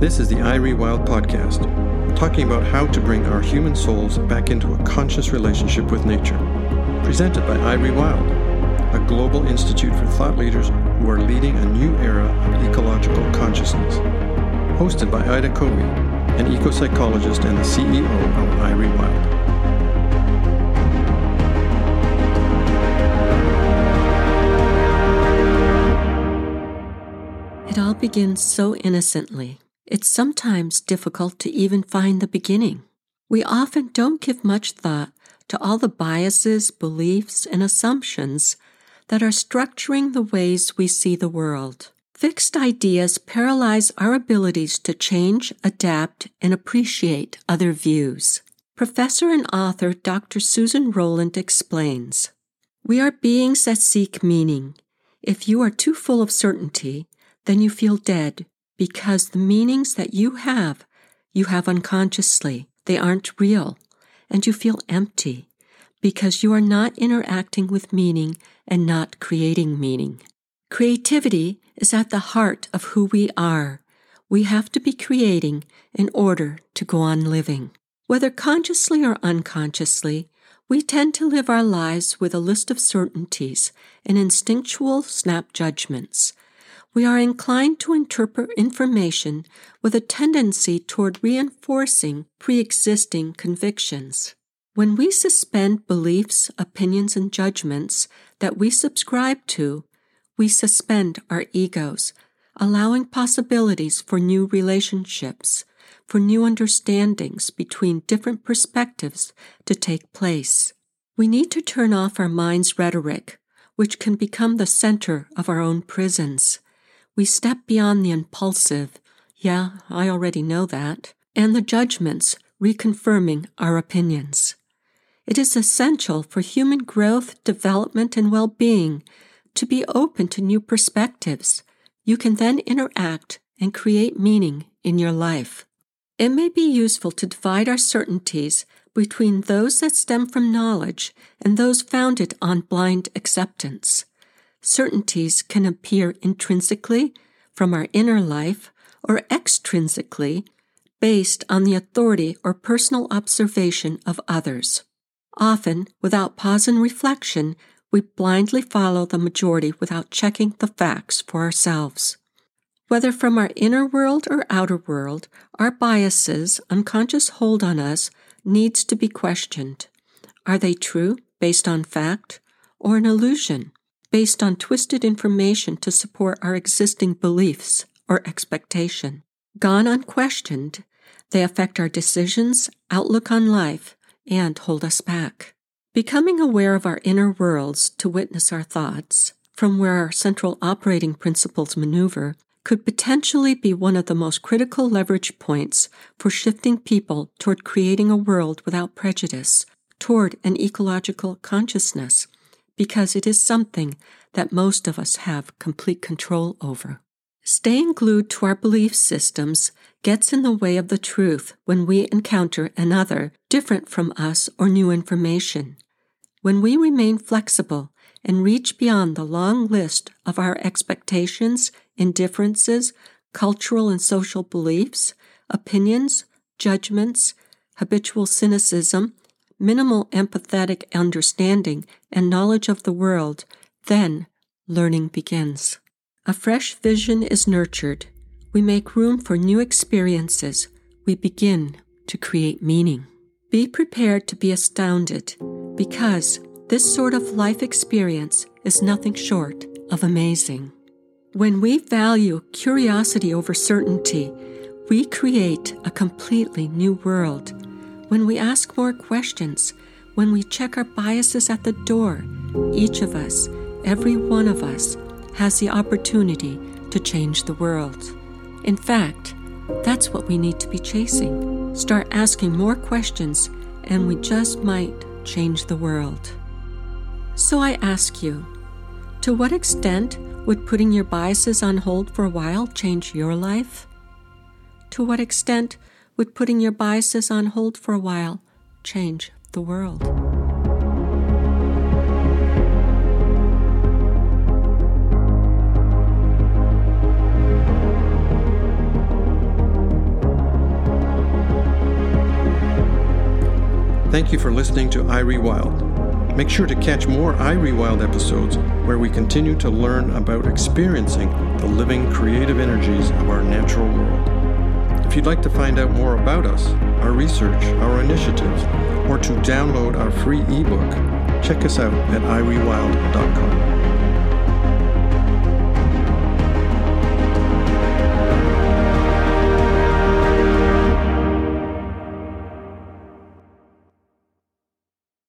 This is the iRewild podcast, talking about how to bring our human souls back into a conscious relationship with nature. Presented by iRewild, a global institute for thought leaders who are leading a new era of ecological consciousness. Hosted by Ida Covey, an eco psychologist and the CEO of iRewild. It all begins so innocently. It's sometimes difficult to even find the beginning. We often don't give much thought to all the biases, beliefs, and assumptions that are structuring the ways we see the world. Fixed ideas paralyze our abilities to change, adapt, and appreciate other views. Professor and author Dr. Susan Rowland explains We are beings that seek meaning. If you are too full of certainty, then you feel dead because the meanings that you have, you have unconsciously. They aren't real. And you feel empty because you are not interacting with meaning and not creating meaning. Creativity is at the heart of who we are. We have to be creating in order to go on living. Whether consciously or unconsciously, we tend to live our lives with a list of certainties and instinctual snap judgments we are inclined to interpret information with a tendency toward reinforcing pre existing convictions. When we suspend beliefs, opinions, and judgments that we subscribe to, we suspend our egos, allowing possibilities for new relationships, for new understandings between different perspectives to take place. We need to turn off our mind's rhetoric, which can become the center of our own prisons we step beyond the impulsive, yeah, I already know that, and the judgments, reconfirming our opinions. It is essential for human growth, development, and well being to be open to new perspectives. You can then interact and create meaning in your life. It may be useful to divide our certainties between those that stem from knowledge and those founded on blind acceptance certainties can appear intrinsically from our inner life or extrinsically based on the authority or personal observation of others. Often, without pause and reflection, we blindly follow the majority without checking the facts for ourselves. Whether from our inner world or outer world, our biases, unconscious hold on us, needs to be questioned. Are they true, based on fact, or an illusion? Based on twisted information to support our existing beliefs or expectation. Gone unquestioned, they affect our decisions, outlook on life, and hold us back. Becoming aware of our inner worlds to witness our thoughts, from where our central operating principles maneuver, could potentially be one of the most critical leverage points for shifting people toward creating a world without prejudice, toward an ecological consciousness because it is something that most of us have complete control over. Staying glued to our belief systems gets in the way of the truth when we encounter another different from us or new information. When we remain flexible and reach beyond the long list of our expectations, indifferences, cultural and social beliefs, opinions, judgments, habitual cynicism, minimal empathetic understanding and knowledge of the world, then learning begins. A fresh vision is nurtured. We make room for new experiences. We begin to create meaning. Be prepared to be astounded because this sort of life experience is nothing short of amazing. When we value curiosity over certainty, we create a completely new world when we ask more questions, when we check our biases at the door, each of us, every one of us, has the opportunity to change the world. In fact, that's what we need to be chasing. Start asking more questions, and we just might change the world. So I ask you, to what extent would putting your biases on hold for a while change your life? To what extent would putting your biases on hold for a while change the world? Thank you for listening to iRewild. Make sure to catch more iRewild episodes where we continue to learn about experiencing the living creative energies of our natural if you'd like to find out more about us, our research, our initiatives, or to download our free ebook, check us out at irewild.com.